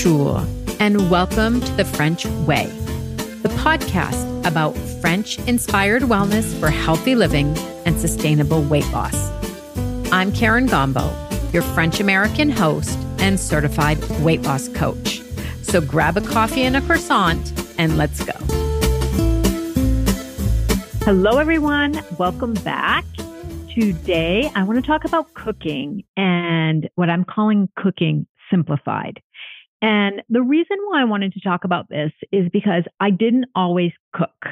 Bonjour, and welcome to The French Way, the podcast about French inspired wellness for healthy living and sustainable weight loss. I'm Karen Gombault, your French American host and certified weight loss coach. So grab a coffee and a croissant and let's go. Hello, everyone. Welcome back. Today, I want to talk about cooking and what I'm calling cooking simplified. And the reason why I wanted to talk about this is because I didn't always cook.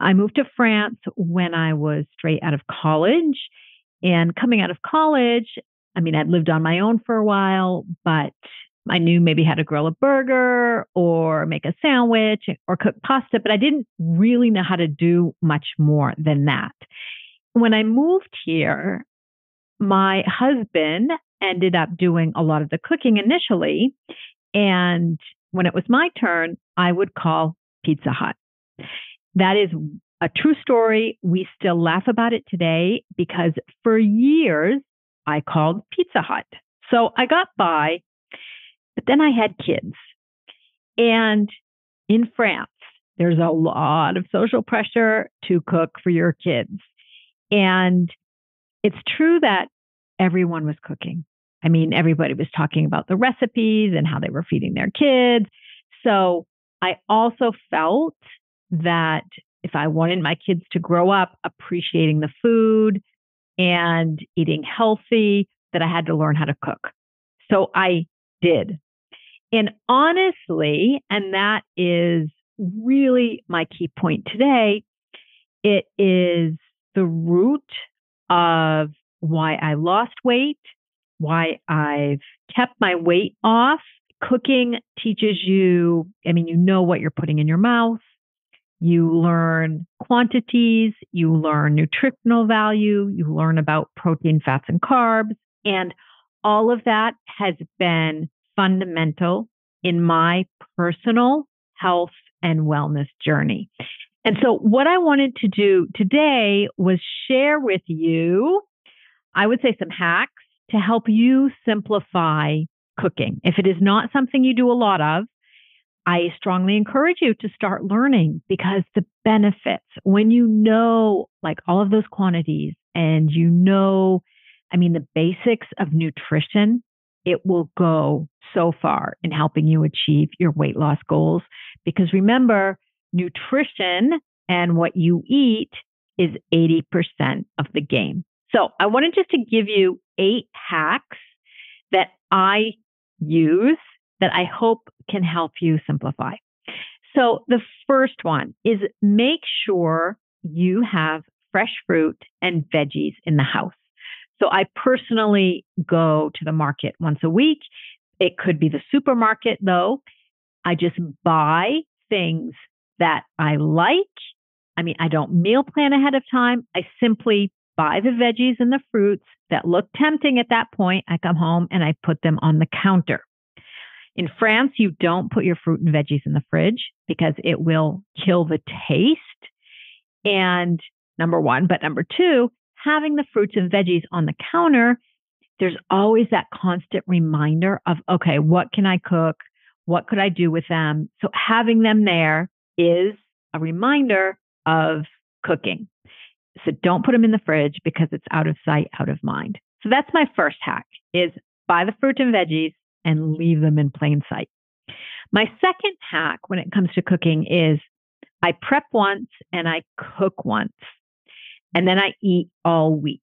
I moved to France when I was straight out of college. And coming out of college, I mean, I'd lived on my own for a while, but I knew maybe how to grill a burger or make a sandwich or cook pasta, but I didn't really know how to do much more than that. When I moved here, my husband ended up doing a lot of the cooking initially. And when it was my turn, I would call Pizza Hut. That is a true story. We still laugh about it today because for years I called Pizza Hut. So I got by, but then I had kids. And in France, there's a lot of social pressure to cook for your kids. And it's true that everyone was cooking. I mean, everybody was talking about the recipes and how they were feeding their kids. So I also felt that if I wanted my kids to grow up appreciating the food and eating healthy, that I had to learn how to cook. So I did. And honestly, and that is really my key point today, it is the root of why I lost weight why I've kept my weight off. Cooking teaches you, I mean, you know what you're putting in your mouth. You learn quantities, you learn nutritional value, you learn about protein, fats, and carbs. And all of that has been fundamental in my personal health and wellness journey. And so, what I wanted to do today was share with you, I would say, some hacks to help you simplify cooking. If it is not something you do a lot of, I strongly encourage you to start learning because the benefits, when you know like all of those quantities and you know, I mean, the basics of nutrition, it will go so far in helping you achieve your weight loss goals. Because remember, nutrition and what you eat is 80% of the game. So I wanted just to give you eight hacks that I use that I hope can help you simplify. So the first one is make sure you have fresh fruit and veggies in the house. So I personally go to the market once a week. It could be the supermarket though. I just buy things that I like. I mean, I don't meal plan ahead of time. I simply buy the veggies and the fruits that look tempting at that point. I come home and I put them on the counter. In France, you don't put your fruit and veggies in the fridge because it will kill the taste. And number one, but number two, having the fruits and veggies on the counter, there's always that constant reminder of, okay, what can I cook? What could I do with them? So having them there is a reminder of cooking. So don't put them in the fridge because it's out of sight, out of mind. So that's my first hack is buy the fruit and veggies and leave them in plain sight. My second hack when it comes to cooking is I prep once and I cook once and then I eat all week.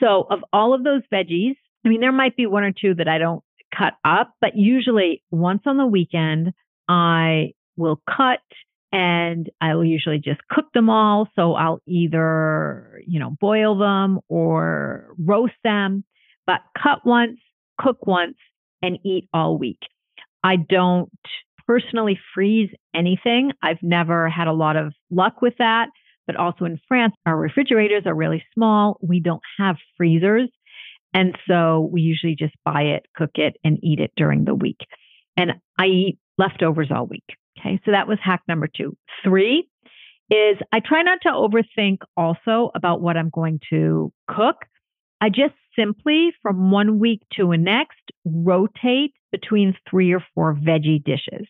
So of all of those veggies, I mean, there might be one or two that I don't cut up, but usually once on the weekend, I will cut and I'll usually just cook them all. So I'll either, you know, boil them or roast them, but cut once, cook once, and eat all week. I don't personally freeze anything. I've never had a lot of luck with that. But also in France, our refrigerators are really small. We don't have freezers. And so we usually just buy it, cook it, and eat it during the week. And I eat leftovers all week. Okay, so that was hack number two. Three is I try not to overthink also about what I'm going to cook. I just simply from one week to a next rotate between three or four veggie dishes.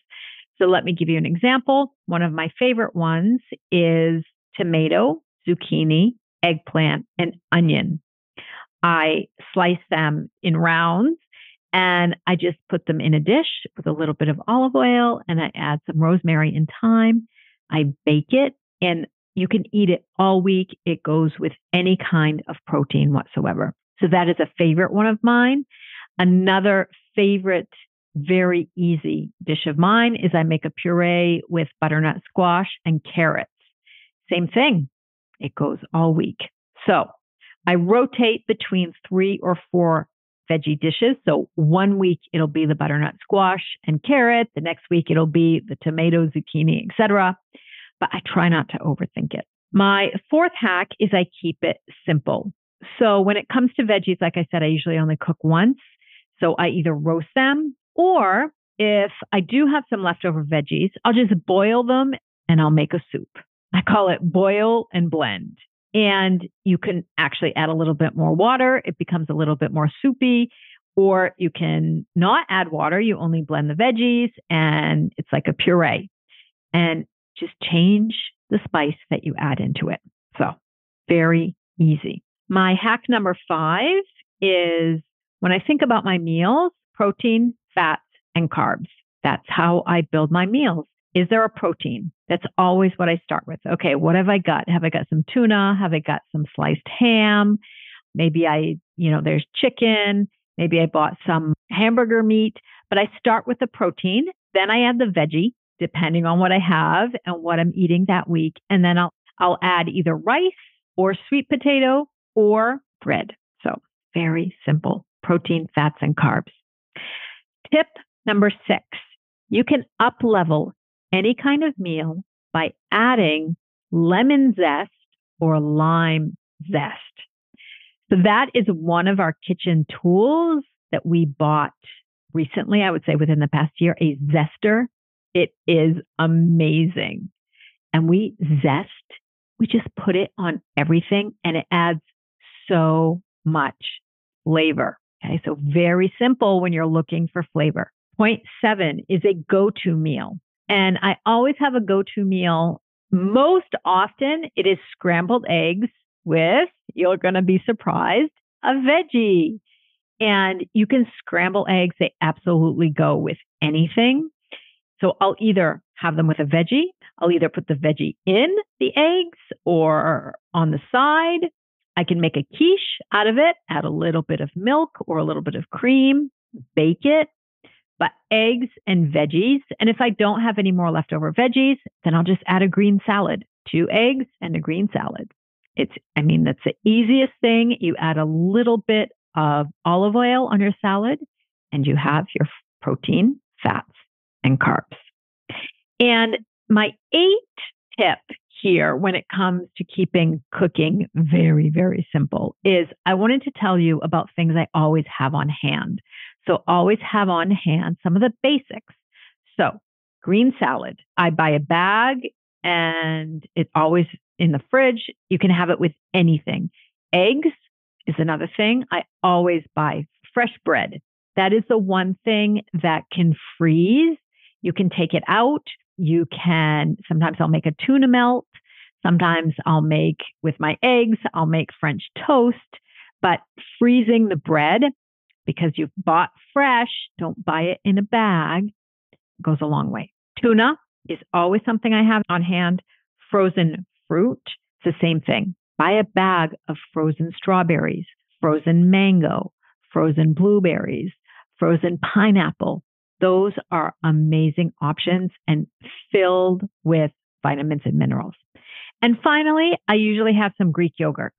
So let me give you an example. One of my favorite ones is tomato, zucchini, eggplant, and onion. I slice them in rounds and I just put them in a dish with a little bit of olive oil and I add some rosemary and thyme. I bake it and you can eat it all week. It goes with any kind of protein whatsoever. So that is a favorite one of mine. Another favorite, very easy dish of mine is I make a puree with butternut squash and carrots. Same thing. It goes all week. So I rotate between three or four veggie dishes. So one week it'll be the butternut squash and carrot. The next week it'll be the tomato, zucchini, etc. But I try not to overthink it. My fourth hack is I keep it simple. So when it comes to veggies, like I said, I usually only cook once. So I either roast them or if I do have some leftover veggies, I'll just boil them and I'll make a soup. I call it boil and blend. And you can actually add a little bit more water. It becomes a little bit more soupy. Or you can not add water. You only blend the veggies and it's like a puree. And just change the spice that you add into it. So very easy. My hack number five is when I think about my meals, protein, fats, and carbs. That's how I build my meals. Is there a protein? That's always what I start with. Okay, what have I got? Have I got some tuna? Have I got some sliced ham? Maybe I, you know, there's chicken. Maybe I bought some hamburger meat, but I start with the protein. Then I add the veggie, depending on what I have and what I'm eating that week. And then I'll, I'll add either rice or sweet potato or bread. So very simple protein, fats, and carbs. Tip number six, you can up level any kind of meal by adding lemon zest or lime zest. So that is one of our kitchen tools that we bought recently, I would say within the past year, a zester. It is amazing. And we zest, we just put it on everything and it adds so much flavor. Okay. So very simple when you're looking for flavor. Point seven is a go-to meal. And I always have a go to meal. Most often it is scrambled eggs with, you're going to be surprised, a veggie. And you can scramble eggs, they absolutely go with anything. So I'll either have them with a veggie, I'll either put the veggie in the eggs or on the side. I can make a quiche out of it, add a little bit of milk or a little bit of cream, bake it, but eggs and veggies. And if I don't have any more leftover veggies, then I'll just add a green salad, two eggs and a green salad. It's, I mean, that's the easiest thing. You add a little bit of olive oil on your salad and you have your protein, fats, and carbs. And my eight tip here when it comes to keeping cooking very, very simple is I wanted to tell you about things I always have on hand. So always have on hand some of the basics. So green salad, I buy a bag and it's always in the fridge. You can have it with anything. Eggs is another thing. I always buy fresh bread. That is the one thing that can freeze. You can take it out. You can, sometimes I'll make a tuna melt. Sometimes I'll make with my eggs, I'll make French toast. But freezing the bread because you've bought fresh, don't buy it in a bag, goes a long way. Tuna is always something I have on hand. Frozen fruit, it's the same thing. Buy a bag of frozen strawberries, frozen mango, frozen blueberries, frozen pineapple. Those are amazing options and filled with vitamins and minerals. And finally, I usually have some Greek yogurt.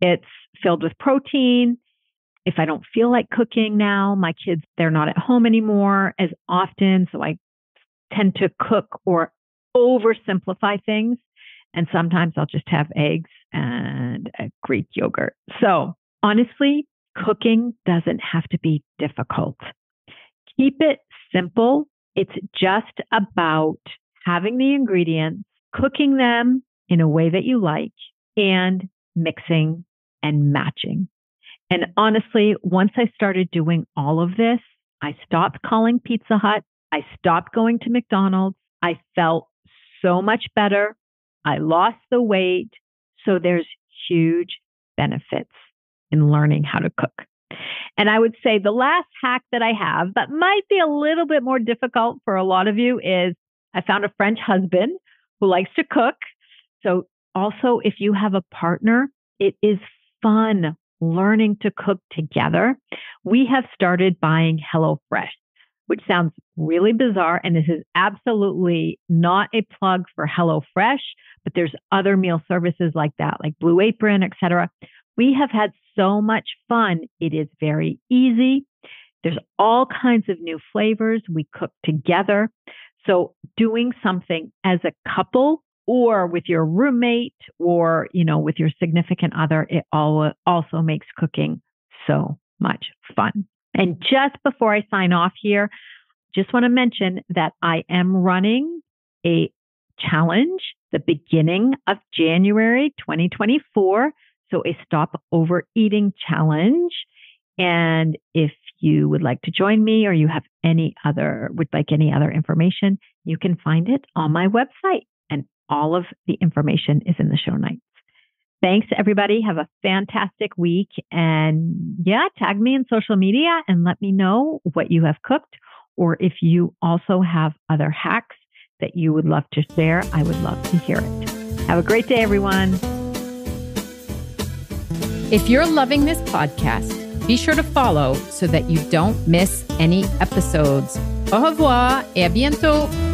It's filled with protein, if I don't feel like cooking now, my kids, they're not at home anymore as often. So I tend to cook or oversimplify things. And sometimes I'll just have eggs and a Greek yogurt. So honestly, cooking doesn't have to be difficult. Keep it simple. It's just about having the ingredients, cooking them in a way that you like, and mixing and matching. And honestly, once I started doing all of this, I stopped calling Pizza Hut. I stopped going to McDonald's. I felt so much better. I lost the weight. So there's huge benefits in learning how to cook. And I would say the last hack that I have that might be a little bit more difficult for a lot of you is I found a French husband who likes to cook. So also if you have a partner, it is fun learning to cook together. We have started buying HelloFresh, which sounds really bizarre. And this is absolutely not a plug for HelloFresh, but there's other meal services like that, like Blue Apron, etc. We have had so much fun. It is very easy. There's all kinds of new flavors. We cook together. So doing something as a couple or with your roommate or, you know, with your significant other, it all also makes cooking so much fun. And just before I sign off here, just want to mention that I am running a challenge the beginning of January 2024. So a stop overeating challenge. And if you would like to join me or you have any other, would like any other information, you can find it on my website. All of the information is in the show notes. Thanks, everybody. Have a fantastic week. And yeah, tag me in social media and let me know what you have cooked or if you also have other hacks that you would love to share. I would love to hear it. Have a great day, everyone. If you're loving this podcast, be sure to follow so that you don't miss any episodes. Au revoir et à bientôt.